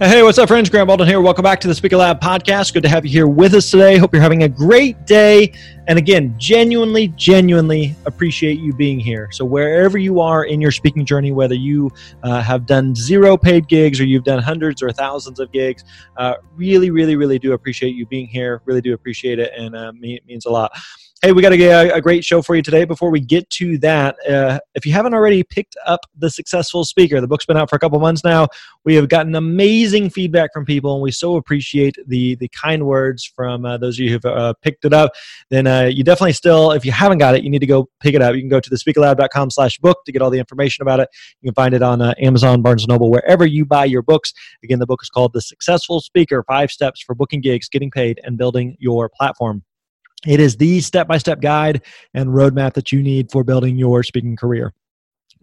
Hey, what's up, friends? Grant Baldwin here. Welcome back to the Speaker Lab podcast. Good to have you here with us today. Hope you're having a great day. And again, genuinely, genuinely appreciate you being here. So, wherever you are in your speaking journey, whether you uh, have done zero paid gigs or you've done hundreds or thousands of gigs, uh, really, really, really do appreciate you being here. Really do appreciate it. And uh, it means a lot. Hey, we got a, a, great show for you today. Before we get to that, uh, if you haven't already picked up The Successful Speaker, the book's been out for a couple months now. We have gotten amazing feedback from people, and we so appreciate the the kind words from uh, those of you who've uh, picked it up. Then uh, you definitely still, if you haven't got it, you need to go pick it up. You can go to thespeakerlab.com slash book to get all the information about it. You can find it on uh, Amazon, Barnes & Noble, wherever you buy your books. Again, the book is called The Successful Speaker, Five Steps for Booking Gigs, Getting Paid, and Building Your Platform. It is the step by step guide and roadmap that you need for building your speaking career.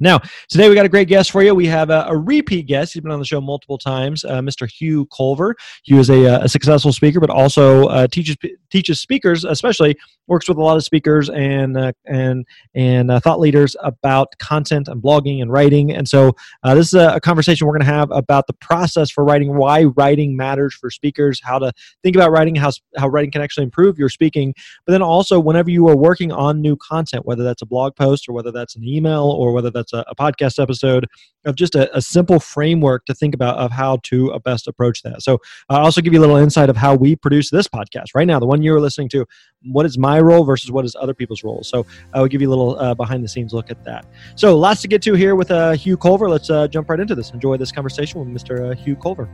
Now, today we got a great guest for you. We have a, a repeat guest. He's been on the show multiple times, uh, Mr. Hugh Culver. Hugh is a, uh, a successful speaker, but also uh, teaches teaches speakers, especially works with a lot of speakers and uh, and and uh, thought leaders about content and blogging and writing. And so, uh, this is a, a conversation we're going to have about the process for writing, why writing matters for speakers, how to think about writing, how how writing can actually improve your speaking. But then also, whenever you are working on new content, whether that's a blog post or whether that's an email or whether that's a, a podcast episode of just a, a, simple framework to think about of how to uh, best approach that. So I'll also give you a little insight of how we produce this podcast right now, the one you're listening to. What is my role versus what is other people's roles? So I will give you a little uh, behind the scenes look at that. So lots to get to here with uh, Hugh Culver. Let's uh, jump right into this. Enjoy this conversation with Mr. Uh, Hugh Culver.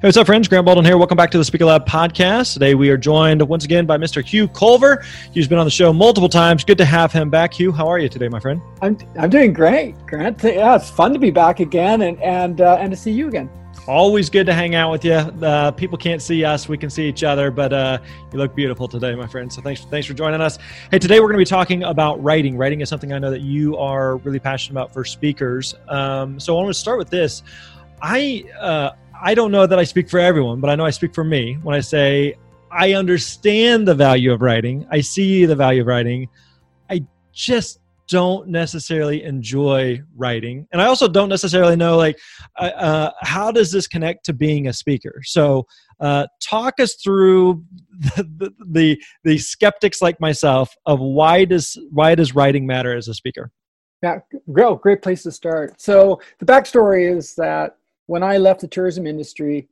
Hey, what's up, friends? Grant Baldwin here. Welcome back to the Speaker Lab podcast. Today we are joined once again by Mr. Hugh Culver. Hugh's been on the show multiple times. Good to have him back. Hugh, how are you today, my friend? I'm I'm doing great, Grant. Yeah, it's fun to be back again and and uh, and to see you again. Always good to hang out with you. Uh, people can't see us; we can see each other. But uh, you look beautiful today, my friend. So thanks, thanks for joining us. Hey, today we're going to be talking about writing. Writing is something I know that you are really passionate about for speakers. Um, so I want to start with this. I uh, I don't know that I speak for everyone, but I know I speak for me when I say I understand the value of writing. I see the value of writing. I just don't necessarily enjoy writing, and I also don't necessarily know like uh, uh how does this connect to being a speaker. So, uh, talk us through the, the, the skeptics like myself of why does why does writing matter as a speaker. Yeah, great, great place to start. So the backstory is that when I left the tourism industry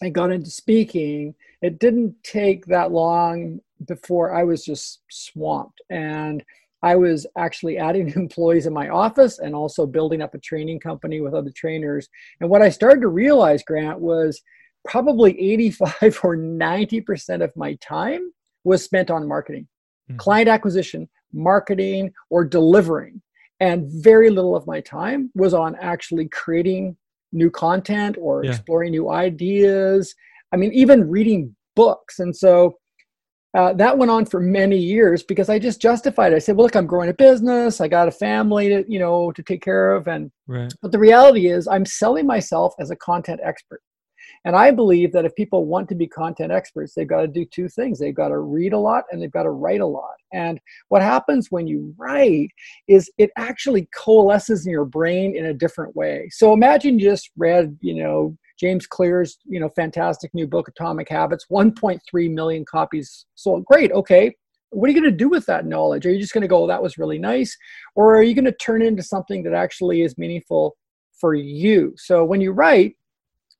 and got into speaking, it didn't take that long before I was just swamped. And I was actually adding employees in my office and also building up a training company with other trainers. And what I started to realize, Grant, was probably 85 or 90% of my time was spent on marketing, mm-hmm. client acquisition, marketing, or delivering. And very little of my time was on actually creating new content or yeah. exploring new ideas. I mean, even reading books. And so uh, that went on for many years because I just justified it. I said, "Well, look, I'm growing a business. I got a family to, you know, to take care of." And right. but the reality is, I'm selling myself as a content expert. And I believe that if people want to be content experts, they've got to do two things. They've got to read a lot and they've got to write a lot. And what happens when you write is it actually coalesces in your brain in a different way. So imagine you just read, you know, James Clear's, you know, fantastic new book, Atomic Habits, 1.3 million copies sold. Great. Okay. What are you going to do with that knowledge? Are you just going to go, oh, that was really nice? Or are you going to turn it into something that actually is meaningful for you? So when you write,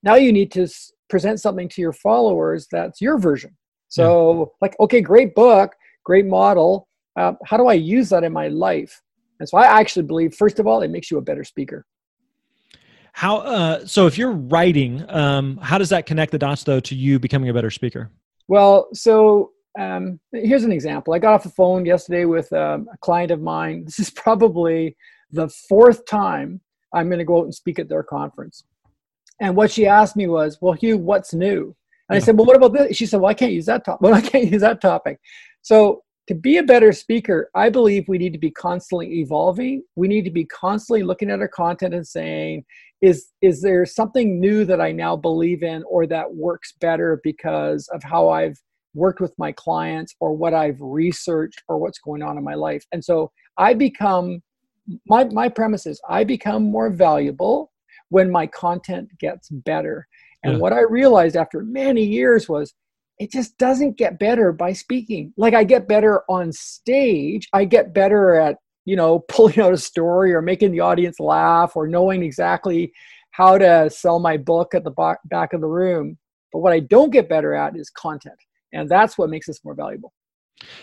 now you need to present something to your followers that's your version. So, yeah. like, okay, great book, great model. Uh, how do I use that in my life? And so, I actually believe, first of all, it makes you a better speaker. How uh, so? If you're writing, um, how does that connect the dots though to you becoming a better speaker? Well, so um, here's an example. I got off the phone yesterday with um, a client of mine. This is probably the fourth time I'm going to go out and speak at their conference. And what she asked me was, "Well, Hugh, what's new?" And I said, "Well, what about this?" She said, "Well, I can't use that topic. Well, I can't use that topic." So to be a better speaker, I believe we need to be constantly evolving. We need to be constantly looking at our content and saying, is is there something new that I now believe in or that works better because of how I've worked with my clients or what I've researched or what's going on in my life. And so I become my my premise is I become more valuable when my content gets better. And yeah. what I realized after many years was it just doesn't get better by speaking. Like I get better on stage, I get better at, you know, pulling out a story or making the audience laugh or knowing exactly how to sell my book at the back of the room. But what I don't get better at is content. And that's what makes us more valuable.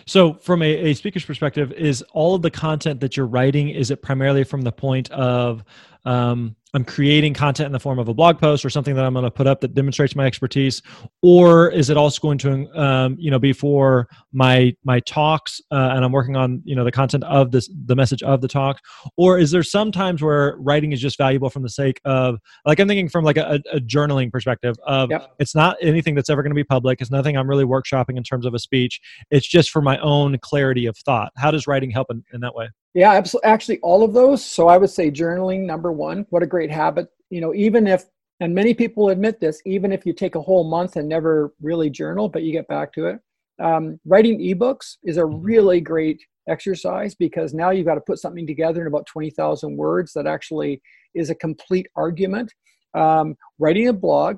So, from a, a, speaker's perspective, is all of the content that you're writing is it primarily from the point of um, I'm creating content in the form of a blog post or something that I'm going to put up that demonstrates my expertise, or is it also going to, um, you know, be for my my talks uh, and I'm working on you know the content of this the message of the talk, or is there sometimes where writing is just valuable from the sake of like I'm thinking from like a, a journaling perspective of yep. it's not anything that's ever going to be public, it's nothing I'm really workshopping in terms of a speech, it's just for my own clarity of thought. How does writing help in, in that way? Yeah, absolutely. Actually, all of those. So I would say journaling, number one. What a great habit. You know, even if, and many people admit this, even if you take a whole month and never really journal, but you get back to it. Um, writing ebooks is a mm-hmm. really great exercise because now you've got to put something together in about 20,000 words that actually is a complete argument. Um, writing a blog,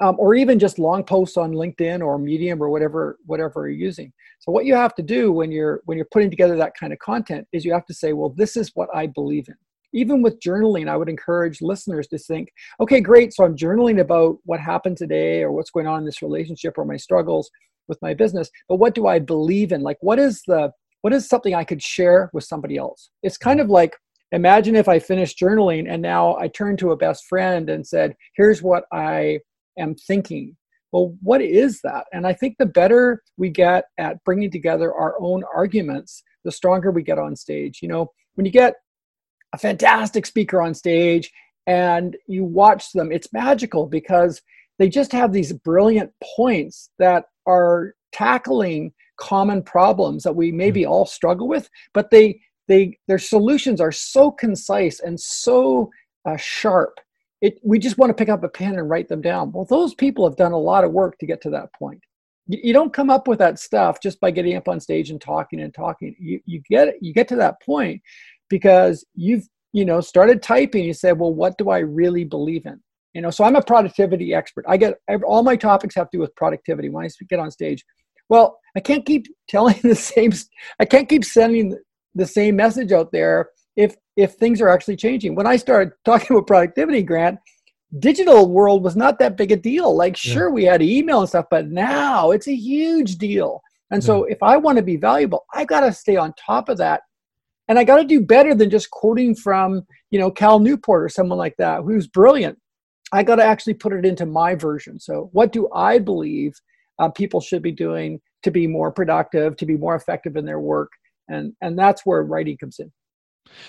um, or even just long posts on LinkedIn or Medium or whatever whatever you're using. So what you have to do when you're when you're putting together that kind of content is you have to say, well, this is what I believe in. Even with journaling, I would encourage listeners to think, okay, great. So I'm journaling about what happened today or what's going on in this relationship or my struggles with my business. But what do I believe in? Like, what is the what is something I could share with somebody else? It's kind of like imagine if I finished journaling and now I turned to a best friend and said, here's what I am thinking. Well, what is that? And I think the better we get at bringing together our own arguments, the stronger we get on stage. You know, when you get a fantastic speaker on stage and you watch them, it's magical because they just have these brilliant points that are tackling common problems that we maybe mm. all struggle with, but they they their solutions are so concise and so uh, sharp it, we just want to pick up a pen and write them down. Well, those people have done a lot of work to get to that point. You, you don't come up with that stuff just by getting up on stage and talking and talking. You, you get you get to that point because you've you know started typing. You said, well, what do I really believe in? You know, so I'm a productivity expert. I get all my topics have to do with productivity when I get on stage. Well, I can't keep telling the same. I can't keep sending the same message out there if if things are actually changing. When I started talking about productivity, Grant, digital world was not that big a deal. Like, sure, yeah. we had email and stuff, but now it's a huge deal. And yeah. so, if I want to be valuable, I got to stay on top of that, and I got to do better than just quoting from you know Cal Newport or someone like that who's brilliant. I got to actually put it into my version. So, what do I believe uh, people should be doing to be more productive, to be more effective in their work, and and that's where writing comes in.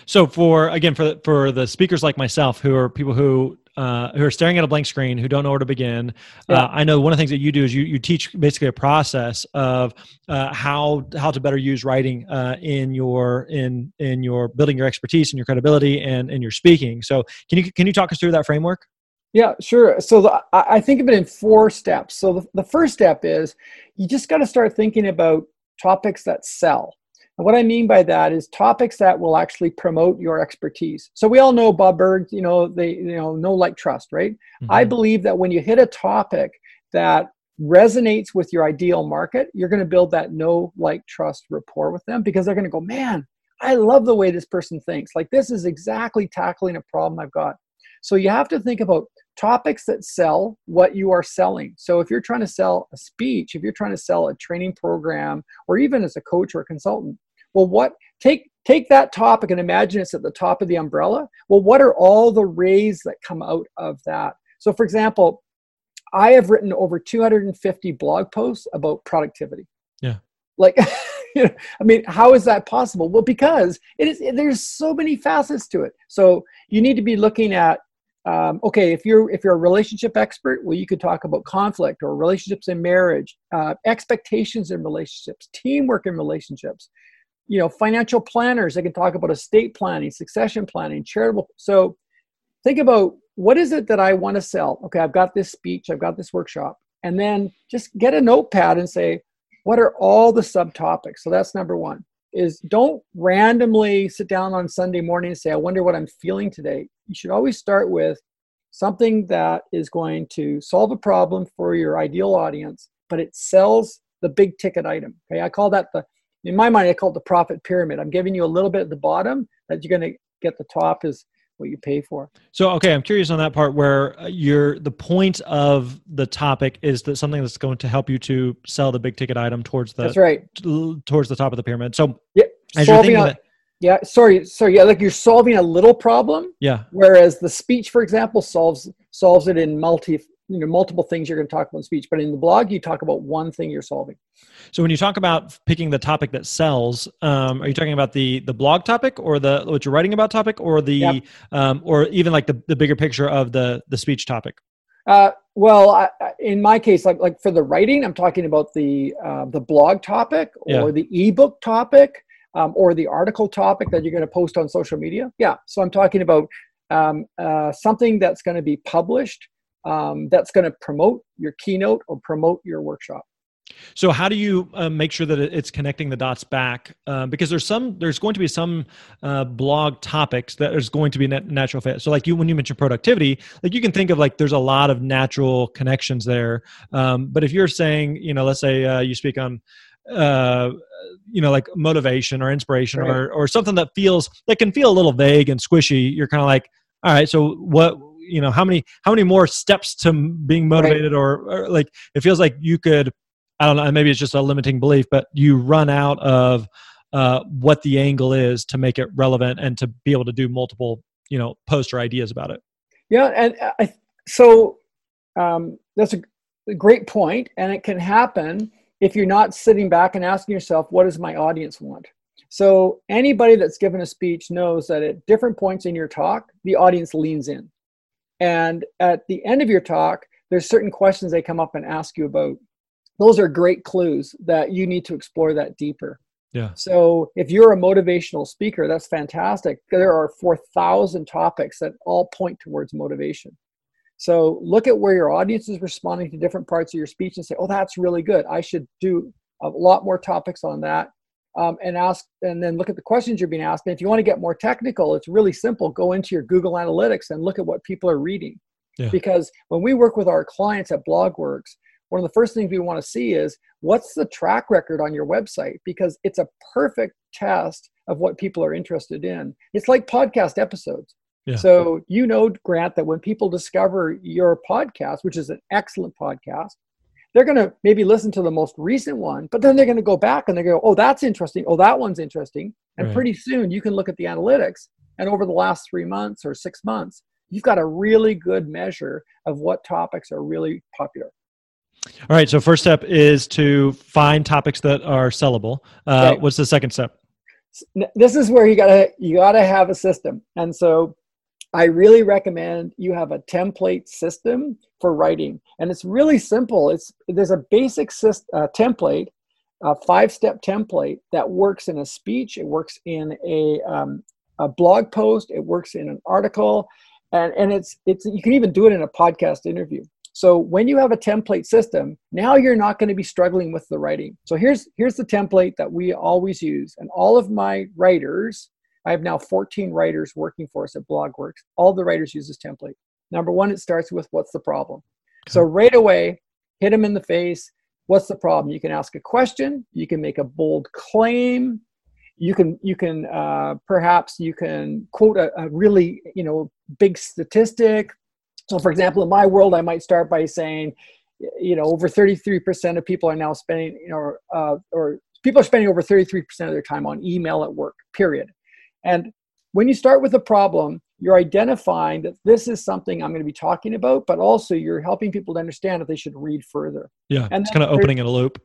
So for again for for the speakers like myself who are people who uh, who are staring at a blank screen who don't know where to begin, yeah. uh, I know one of the things that you do is you you teach basically a process of uh, how how to better use writing uh, in your in in your building your expertise and your credibility and in your speaking. So can you can you talk us through that framework? Yeah, sure. So the, I think of it in four steps. So the, the first step is you just got to start thinking about topics that sell. And what I mean by that is topics that will actually promote your expertise. So we all know Bob Burg, you know, they, you know, no like trust, right? Mm-hmm. I believe that when you hit a topic that resonates with your ideal market, you're going to build that no like trust rapport with them because they're going to go, man, I love the way this person thinks. Like this is exactly tackling a problem I've got. So you have to think about topics that sell what you are selling. So if you're trying to sell a speech, if you're trying to sell a training program, or even as a coach or a consultant, well, what take take that topic and imagine it's at the top of the umbrella. Well, what are all the rays that come out of that? So, for example, I have written over 250 blog posts about productivity. Yeah. Like, you know, I mean, how is that possible? Well, because it is. There's so many facets to it. So you need to be looking at. Um, okay, if you're if you're a relationship expert, well, you could talk about conflict or relationships in marriage, uh, expectations in relationships, teamwork in relationships. You know, financial planners. They can talk about estate planning, succession planning, charitable. So think about what is it that I want to sell? Okay, I've got this speech, I've got this workshop, and then just get a notepad and say, what are all the subtopics? So that's number one. Is don't randomly sit down on Sunday morning and say, I wonder what I'm feeling today. You should always start with something that is going to solve a problem for your ideal audience, but it sells the big ticket item. Okay, I call that the in my mind, I call it the profit pyramid. I'm giving you a little bit at the bottom that you're going to get the top is what you pay for. So, okay, I'm curious on that part where uh, you're the point of the topic is that something that's going to help you to sell the big ticket item towards the that's right towards the top of the pyramid. So, yeah, solving a, that, yeah, sorry, sorry, yeah, like you're solving a little problem. Yeah. Whereas the speech, for example, solves solves it in multi you know multiple things you're going to talk about in speech but in the blog you talk about one thing you're solving so when you talk about picking the topic that sells um, are you talking about the the blog topic or the what you're writing about topic or the yep. um, or even like the, the bigger picture of the the speech topic uh, well I, in my case like like for the writing i'm talking about the uh, the blog topic or yeah. the ebook topic um, or the article topic that you're going to post on social media yeah so i'm talking about um, uh, something that's going to be published um, that's going to promote your keynote or promote your workshop. So how do you uh, make sure that it's connecting the dots back? Uh, because there's some, there's going to be some uh, blog topics that is going to be net natural fit. So like you, when you mention productivity, like you can think of like there's a lot of natural connections there. Um, but if you're saying, you know, let's say uh, you speak on, uh, you know, like motivation or inspiration right. or or something that feels that can feel a little vague and squishy. You're kind of like, all right, so what you know how many how many more steps to being motivated right. or, or like it feels like you could i don't know maybe it's just a limiting belief but you run out of uh, what the angle is to make it relevant and to be able to do multiple you know posts or ideas about it. Yeah and I, so um, that's a, a great point and it can happen if you're not sitting back and asking yourself what does my audience want? So anybody that's given a speech knows that at different points in your talk the audience leans in and at the end of your talk, there's certain questions they come up and ask you about. Those are great clues that you need to explore that deeper. Yeah. So if you're a motivational speaker, that's fantastic. There are 4,000 topics that all point towards motivation. So look at where your audience is responding to different parts of your speech and say, oh, that's really good. I should do a lot more topics on that um, and ask and then look at the questions you're being asked. And if you want to get more technical, it's really simple. Go into your Google Analytics and look at what people are reading. Yeah. Because when we work with our clients at BlogWorks, one of the first things we want to see is what's the track record on your website because it's a perfect test of what people are interested in. It's like podcast episodes. Yeah. So you know, Grant, that when people discover your podcast, which is an excellent podcast, they're going to maybe listen to the most recent one, but then they're going to go back and they go, oh, that's interesting. Oh, that one's interesting. And right. pretty soon you can look at the analytics. And over the last three months or six months, you've got a really good measure of what topics are really popular. All right. So first step is to find topics that are sellable. Uh. What's the second step? This is where you gotta you gotta have a system. And so I really recommend you have a template system for writing, and it's really simple. It's there's a basic uh, template, a five-step template that works in a speech. It works in a um, a blog post. It works in an article, and and it's it's you can even do it in a podcast interview. So when you have a template system, now you're not going to be struggling with the writing. So here's here's the template that we always use, and all of my writers I have now 14 writers working for us at BlogWorks. All the writers use this template. Number one, it starts with what's the problem. Okay. So right away, hit them in the face. What's the problem? You can ask a question. You can make a bold claim. You can you can uh, perhaps you can quote a, a really you know big statistic. So, for example, in my world, I might start by saying, you know, over 33% of people are now spending, you know, uh, or people are spending over 33% of their time on email at work, period. And when you start with a problem, you're identifying that this is something I'm going to be talking about, but also you're helping people to understand that they should read further. Yeah, and it's kind of opening in a loop.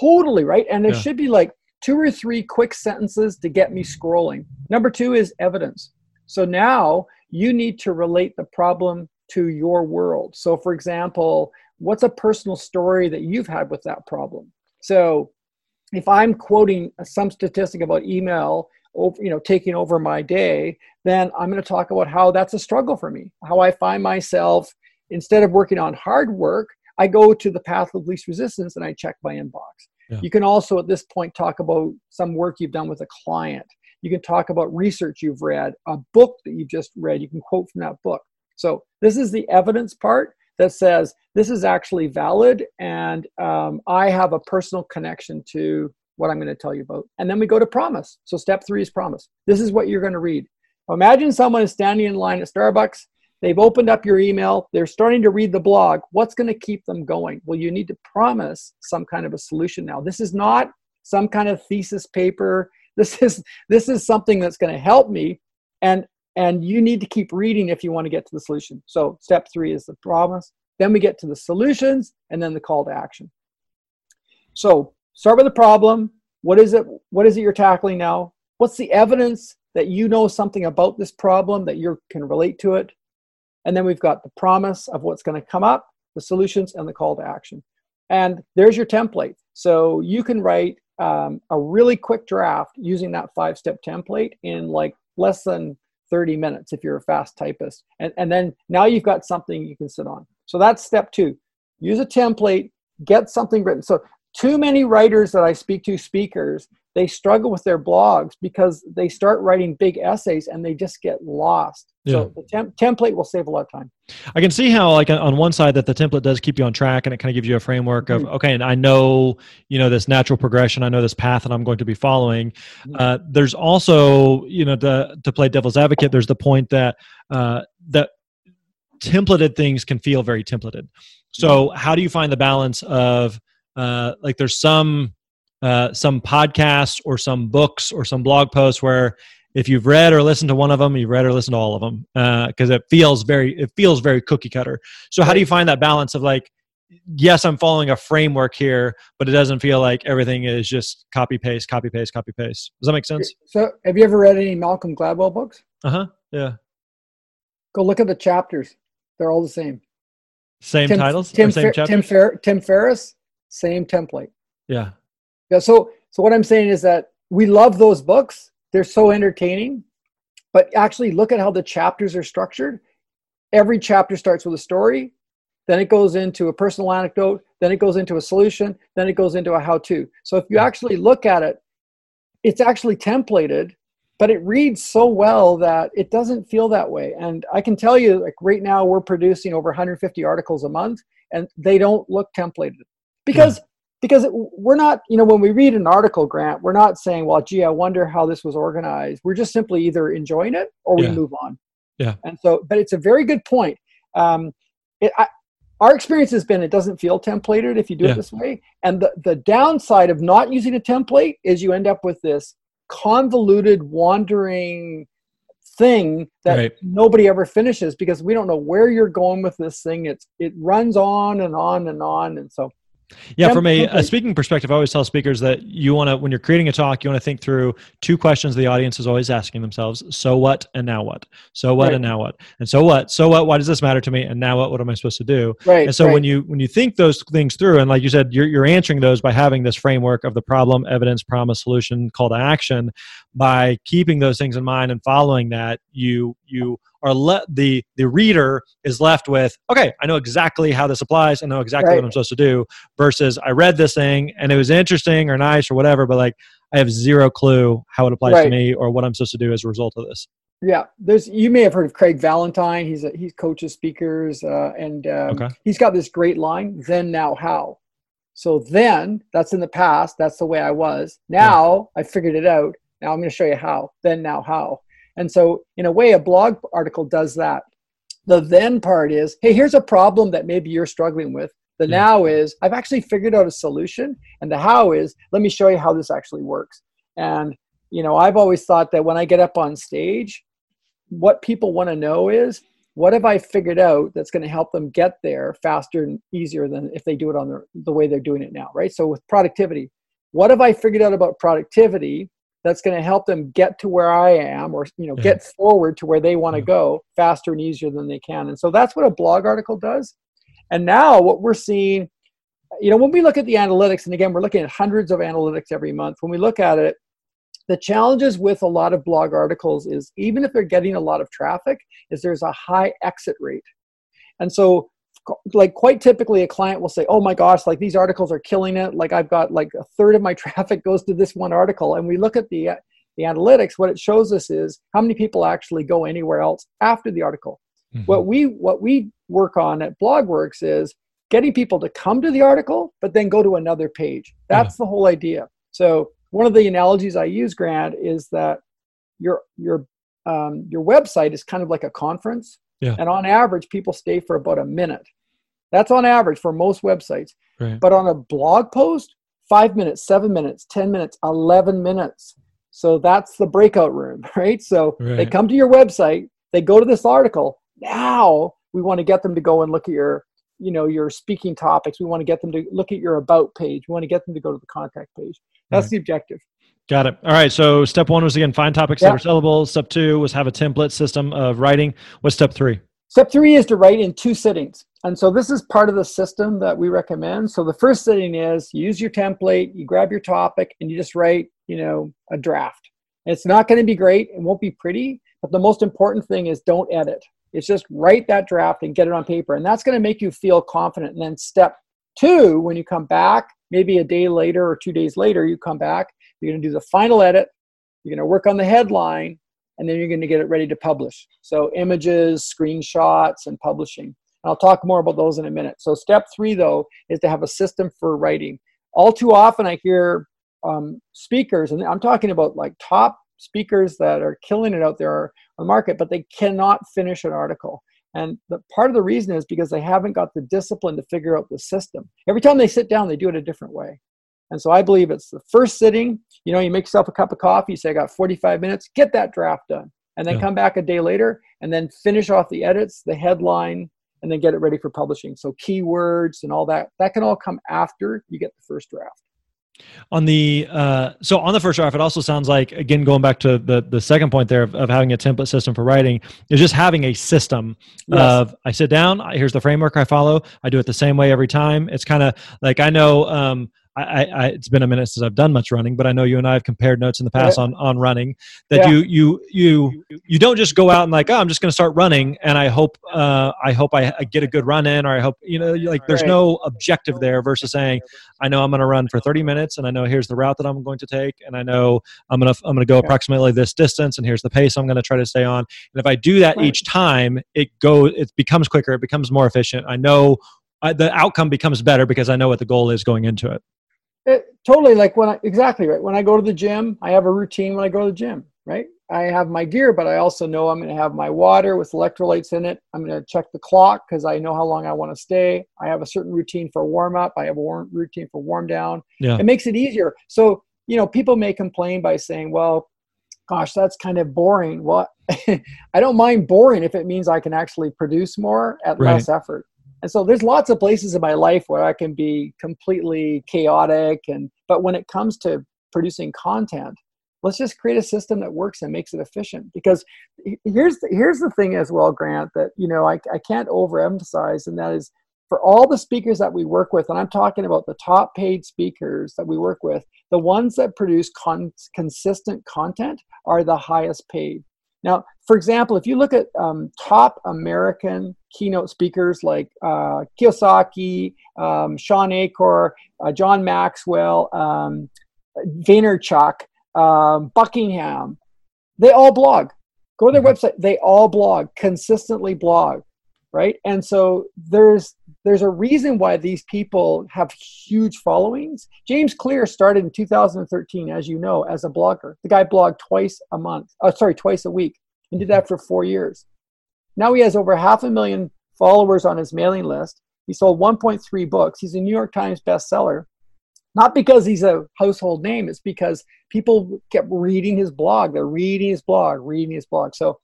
Totally right, and there yeah. should be like two or three quick sentences to get me scrolling. Number two is evidence. So now you need to relate the problem to your world. So, for example, what's a personal story that you've had with that problem? So, if I'm quoting some statistic about email over, you know, taking over my day, then I'm going to talk about how that's a struggle for me. How I find myself instead of working on hard work, I go to the path of least resistance and I check my inbox. Yeah. You can also at this point talk about some work you've done with a client. You can talk about research you've read, a book that you've just read. You can quote from that book. So this is the evidence part that says this is actually valid and um, I have a personal connection to what I'm going to tell you about. And then we go to promise. So step three is promise. This is what you're going to read. Imagine someone is standing in line at Starbucks. They've opened up your email. They're starting to read the blog. What's going to keep them going? Well, you need to promise some kind of a solution now. This is not some kind of thesis paper. This is this is something that's going to help me and and you need to keep reading if you want to get to the solution. So step 3 is the promise. Then we get to the solutions and then the call to action. So start with the problem. What is it what is it you're tackling now? What's the evidence that you know something about this problem that you can relate to it? And then we've got the promise of what's going to come up, the solutions, and the call to action. And there's your template. So you can write um, a really quick draft using that five step template in like less than 30 minutes if you're a fast typist. And, and then now you've got something you can sit on. So that's step two. Use a template, get something written. So, too many writers that I speak to, speakers, they struggle with their blogs because they start writing big essays and they just get lost. Yeah. So the temp- template will save a lot of time. I can see how, like, on one side, that the template does keep you on track and it kind of gives you a framework of, mm-hmm. okay, and I know, you know, this natural progression. I know this path that I'm going to be following. Mm-hmm. Uh, there's also, you know, to to play devil's advocate. There's the point that uh, that templated things can feel very templated. So, mm-hmm. how do you find the balance of, uh, like, there's some uh, some podcasts or some books or some blog posts where if you've read or listened to one of them, you've read or listened to all of them because uh, it feels very it feels very cookie cutter. So how do you find that balance of like, yes, I'm following a framework here, but it doesn't feel like everything is just copy paste, copy paste, copy paste. Does that make sense? So have you ever read any Malcolm Gladwell books? Uh huh. Yeah. Go look at the chapters; they're all the same. Same Tim, titles. Tim, same Fer- Tim, Fer- Tim Ferriss, same template. Yeah. Yeah. So so what I'm saying is that we love those books. They're so entertaining, but actually look at how the chapters are structured. Every chapter starts with a story, then it goes into a personal anecdote, then it goes into a solution, then it goes into a how-to. So if you actually look at it, it's actually templated, but it reads so well that it doesn't feel that way. And I can tell you, like right now, we're producing over 150 articles a month, and they don't look templated because yeah. because we're not you know when we read an article grant we're not saying well gee i wonder how this was organized. We're just simply either enjoying it or we yeah. move on. Yeah. And so but it's a very good point. Um, it, I, our experience has been it doesn't feel templated if you do yeah. it this way. And the, the downside of not using a template is you end up with this convoluted wandering thing that right. nobody ever finishes because we don't know where you're going with this thing. It's it runs on and on and on. And so yeah, from a, a, speaking perspective, I always tell speakers that you want to, when you're creating a talk, you want to think through two questions the audience is always asking themselves: so what, and now what? So what, right. and now what? And so what? So what? Why does this matter to me? And now what? What am I supposed to do? Right. And so right. when you when you think those things through, and like you said, you're you're answering those by having this framework of the problem, evidence, promise, solution, call to action. By keeping those things in mind and following that, you you are let the the reader is left with okay i know exactly how this applies. I know exactly right. what i'm supposed to do versus i read this thing and it was interesting or nice or whatever but like i have zero clue how it applies right. to me or what i'm supposed to do as a result of this. Yeah there's you may have heard of craig valentine. He's a, he coaches speakers uh, and um, okay. he's got this great line then now how? So then that's in the past. That's the way i was. Now yeah. i figured it out. Now i'm going to show you how. Then now how and so, in a way, a blog article does that. The then part is, hey, here's a problem that maybe you're struggling with. The yeah. now is, I've actually figured out a solution. And the how is, let me show you how this actually works. And, you know, I've always thought that when I get up on stage, what people want to know is, what have I figured out that's going to help them get there faster and easier than if they do it on the, the way they're doing it now, right? So with productivity, what have I figured out about productivity that's going to help them get to where I am or you know yeah. get forward to where they want to yeah. go faster and easier than they can. And so that's what a blog article does. And now what we're seeing, you know, when we look at the analytics, and again, we're looking at hundreds of analytics every month. When we look at it, the challenges with a lot of blog articles is even if they're getting a lot of traffic, is there's a high exit rate. And so like quite typically a client will say oh my gosh like these articles are killing it. Like i've got like a third of my traffic goes to this one article. And we look at the the analytics what it shows us is how many people actually go anywhere else after the article. Mm-hmm. what we what we work on at blogworks is getting people to come to the article but then go to another page. That's yeah. the whole idea. So one of the analogies I use, Grant, is that your your um, your website is kind of like a conference, yeah. and on average, people stay for about a minute. That's on average for most websites. Right. But on a blog post, five minutes, seven minutes, ten minutes, eleven minutes. So that's the breakout room, right? So right. they come to your website, they go to this article. Now we want to get them to go and look at your you know your speaking topics we want to get them to look at your about page we want to get them to go to the contact page that's right. the objective. Got it. All right. So step one was again find topics that are sellable. Step two was have a template system of writing. What's step three? Step three is to write in two sittings. And so this is part of the system that we recommend. So the first sitting is you use your template, you grab your topic, and you just write, you know, a draft. it's not going to be great, it won't be pretty, but the most important thing is don't edit. It's just write that draft and get it on paper. And that's going to make you feel confident. And then step two, when you come back, maybe a day later or two days later, you come back, you're going to do the final edit, you're going to work on the headline, and then you're going to get it ready to publish. So, images, screenshots, and publishing. And I'll talk more about those in a minute. So, step three, though, is to have a system for writing. All too often, I hear um, speakers, and I'm talking about like top speakers that are killing it out there on the market, but they cannot finish an article. And the part of the reason is because they haven't got the discipline to figure out the system. Every time they sit down, they do it a different way. And so I believe it's the first sitting, you know, you make yourself a cup of coffee, you say, I got 45 minutes, get that draft done. And then yeah. come back a day later and then finish off the edits, the headline, and then get it ready for publishing. So keywords and all that, that can all come after you get the first draft on the uh, so on the first draft it also sounds like again going back to the the second point there of, of having a template system for writing is just having a system yes. of i sit down here's the framework i follow i do it the same way every time it's kind of like i know um, I, I, it's been a minute since I've done much running, but I know you and I have compared notes in the past on, on running. That yeah. you you you you don't just go out and like, oh, I'm just going to start running, and I hope uh, I hope I, I, get a good run in, or I hope you know, like there's no objective there versus saying, I know I'm going to run for 30 minutes, and I know here's the route that I'm going to take, and I know I'm going to I'm going to go approximately this distance, and here's the pace I'm going to try to stay on. And if I do that right. each time, it goes, it becomes quicker, it becomes more efficient. I know I, the outcome becomes better because I know what the goal is going into it. It, totally like when I, exactly right. When I go to the gym, I have a routine when I go to the gym, right? I have my gear, but I also know I'm going to have my water with electrolytes in it. I'm going to check the clock because I know how long I want to stay. I have a certain routine for warm up. I have a warm routine for warm down. Yeah. It makes it easier. So, you know, people may complain by saying, well, gosh, that's kind of boring. Well, I don't mind boring if it means I can actually produce more at right. less effort and so there's lots of places in my life where i can be completely chaotic and but when it comes to producing content let's just create a system that works and makes it efficient. Because here's the, here's the thing as well grant that you know I, I can't overemphasize and that is for all the speakers that we work with and i'm talking about the top paid speakers that we work with the ones that produce con- consistent content are the highest paid now, for example, if you look at um, top American keynote speakers like uh, Kiyosaki, um, Shawn Achor, uh, John Maxwell, um, Vaynerchuk, um, Buckingham, they all blog. Go to their mm-hmm. website. They all blog, consistently blog, right? And so there's there's a reason why these people have huge followings. James Clear started in 2013, as you know, as a blogger. The guy blogged twice a month, oh, sorry, twice a week, and did that for four years. Now he has over half a million followers on his mailing list. He sold 1.3 books. He's a New York Times bestseller. Not because he's a household name, it's because people kept reading his blog. They're reading his blog, reading his blog. So,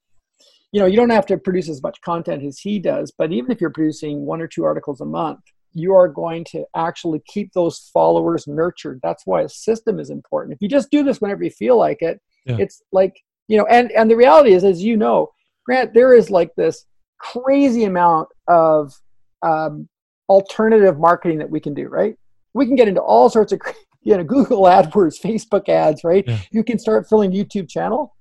you know, you don't have to produce as much content as he does, but even if you're producing one or two articles a month, you are going to actually keep those followers nurtured. That's why a system is important. If you just do this whenever you feel like it, yeah. it's like, you know, and, and the reality is, as you know, Grant, there is like this crazy amount of um, alternative marketing that we can do, right? We can get into all sorts of, you know, Google AdWords, Facebook ads, right? Yeah. You can start filling YouTube channel.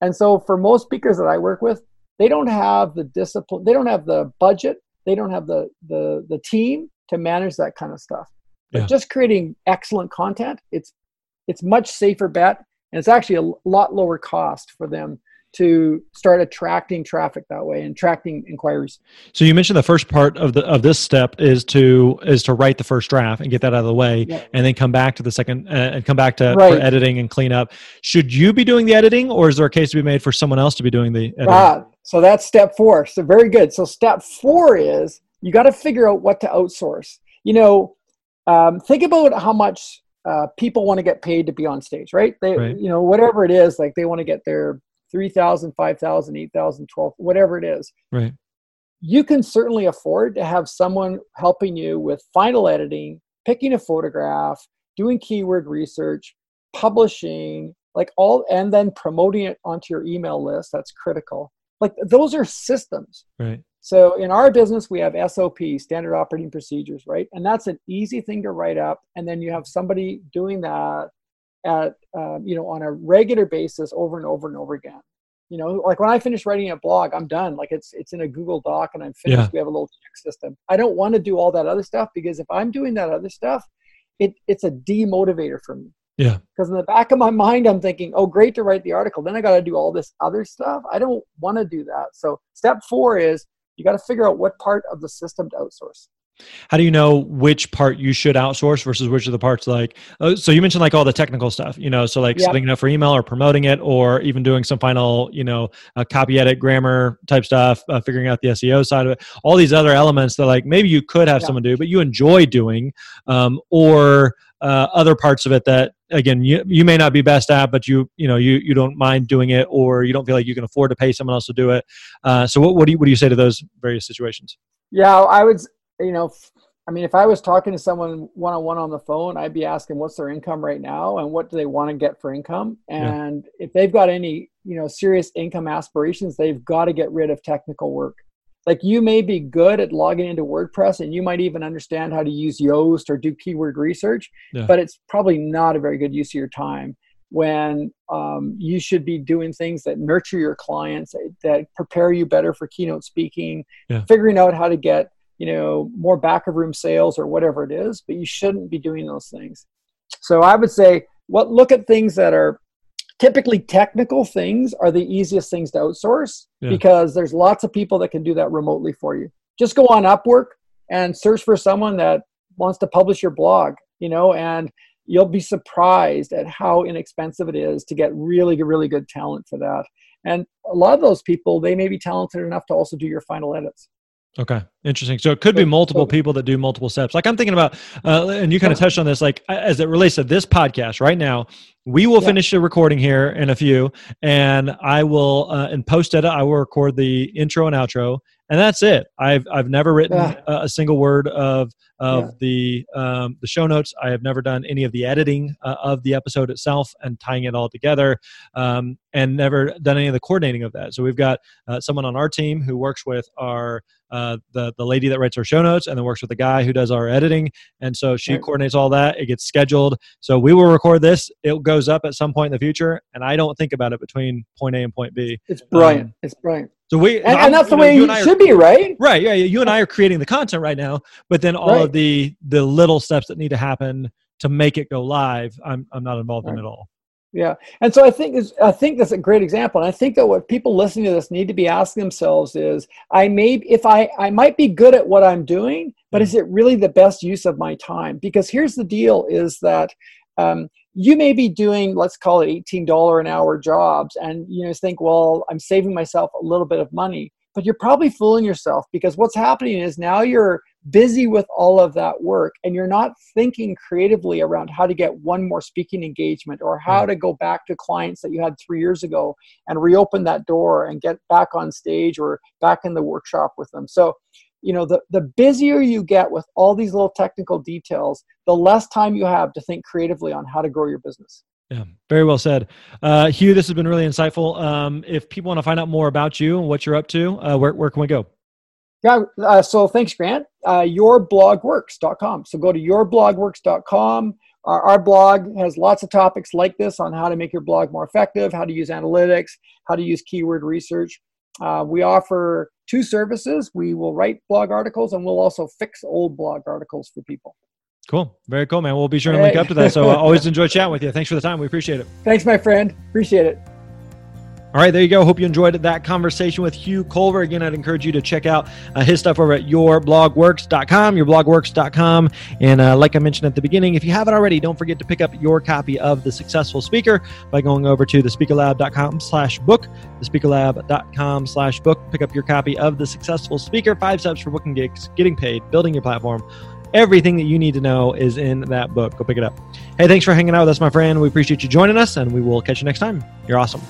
And so for most speakers that I work with, they don't have the discipline, they don't have the budget, they don't have the the the team to manage that kind of stuff. But yeah. just creating excellent content, it's it's much safer bet and it's actually a lot lower cost for them to start attracting traffic that way and attracting inquiries. So you mentioned the first part of the of this step is to is to write the first draft and get that out of the way, yeah. and then come back to the second uh, and come back to right. editing and clean up. Should you be doing the editing, or is there a case to be made for someone else to be doing the editing? Ah, so that's step four. So very good. So step four is you got to figure out what to outsource. You know, um, think about how much uh, people want to get paid to be on stage, right? They, right. you know, whatever it is, like they want to get their 3,000, 5,000, 8,000, 12, whatever it is. Right. You can certainly afford to have someone helping you with final editing, picking a photograph, doing keyword research, publishing, like all, and then promoting it onto your email list. That's critical. Like those are systems. Right. So in our business, we have SOP, standard operating procedures, right? And that's an easy thing to write up. And then you have somebody doing that at um, you know on a regular basis over and over and over again. You know like when i finish writing a blog i'm done. Like it's it's in a google doc and i'm finished. Yeah. we have a little check system. I don't want to do all that other stuff because if i'm doing that other stuff it it's a demotivator for me. Yeah. Because in the back of my mind i'm thinking oh great to write the article. Then i got to do all this other stuff. I don't want to do that. So step four is you got to figure out what part of the system to outsource how do you know which part you should outsource versus which of the parts like uh, so you mentioned like all the technical stuff you know so like yep. setting it up for email or promoting it or even doing some final you know uh, copy edit grammar type stuff uh, figuring out the seo side of it all these other elements that like maybe you could have yep. someone do but you enjoy doing um, or uh, other parts of it that again you, you may not be best at but you you know you you don't mind doing it or you don't feel like you can afford to pay someone else to do it uh, so what, what do you what do you say to those various situations yeah i would you know, I mean, if I was talking to someone one on one on the phone, I'd be asking what's their income right now and what do they want to get for income. And yeah. if they've got any, you know, serious income aspirations, they've got to get rid of technical work. Like you may be good at logging into WordPress and you might even understand how to use Yoast or do keyword research, yeah. but it's probably not a very good use of your time when um, you should be doing things that nurture your clients, that prepare you better for keynote speaking, yeah. figuring out how to get you know more back of room sales or whatever it is but you shouldn't be doing those things. So i would say what look at things that are typically technical things are the easiest things to outsource yeah. because there's lots of people that can do that remotely for you. Just go on upwork and search for someone that wants to publish your blog you know and you'll be surprised at how inexpensive it is to get really really good talent for that. And a lot of those people they may be talented enough to also do your final edits Okay, interesting. So it could be multiple people that do multiple steps. Like I'm thinking about, uh, and you kind of touched on this, like as it relates to this podcast right now. We will yeah. finish the recording here in a few, and I will uh, in post edit. I will record the intro and outro, and that's it. I've I've never written yeah. a, a, single word of of yeah. the um, the show notes. I have never done any of the editing uh, of the episode itself and tying it all together, um, and never done any of the coordinating of that. So we've got uh, someone on our team who works with our uh, the the lady that writes our show notes, and then works with the guy who does our editing. And so she right. coordinates all that. It gets scheduled. So we will record this. It goes up at some point in the future, and I don't think about it between point A and point B. It's brilliant. Um, it's brilliant. So we and, and that's the know, way it should are, be, right? Right. Yeah. You and I are creating the content right now, but then all right. of the the little steps that need to happen to make it go live, I'm I'm not involved right. in at all. Yeah, and so I think is I think that's a great example, and I think that what people listening to this need to be asking themselves is, I may if I I might be good at what I'm doing, but is it really the best use of my time? Because here's the deal: is that um, you may be doing let's call it $18 an hour jobs and you know think well i'm saving myself a little bit of money but you're probably fooling yourself because what's happening is now you're busy with all of that work and you're not thinking creatively around how to get one more speaking engagement or how mm. to go back to clients that you had three years ago and reopen that door and get back on stage or back in the workshop with them. So you know the, the busier you get with all these little technical details the less time you have to think creatively on how to grow your business yeah, very well said. Uh, Hugh, this has been really insightful. Um, if people want to find out more about you and what you're up to, uh, where, where can we go? Yeah, uh, so thanks, Grant. Uh, yourblogworks.com. So go to yourblogworks.com. Our, our blog has lots of topics like this on how to make your blog more effective, how to use analytics, how to use keyword research. Uh, we offer two services. We will write blog articles and we'll also fix old blog articles for people. Cool. Very cool, man. We'll be sure to link up to that. So uh, always enjoy chatting with you. Thanks for the time. We appreciate it. Thanks, my friend. Appreciate it. All right, there you go. Hope you enjoyed that conversation with Hugh Culver. Again, I'd encourage you to check out uh, his stuff over at yourblogworks.com, yourblogworks.com. And uh, like I mentioned at the beginning, if you haven't already, don't forget to pick up your copy of The Successful Speaker by going over to thespeakerlab.com slash book, thespeakerlab.com slash book. Pick up your copy of The Successful Speaker, five steps for booking gigs, getting paid, building your platform, Everything that you need to know is in that book. Go pick it up. Hey, thanks for hanging out with us, my friend. We appreciate you joining us, and we will catch you next time. You're awesome.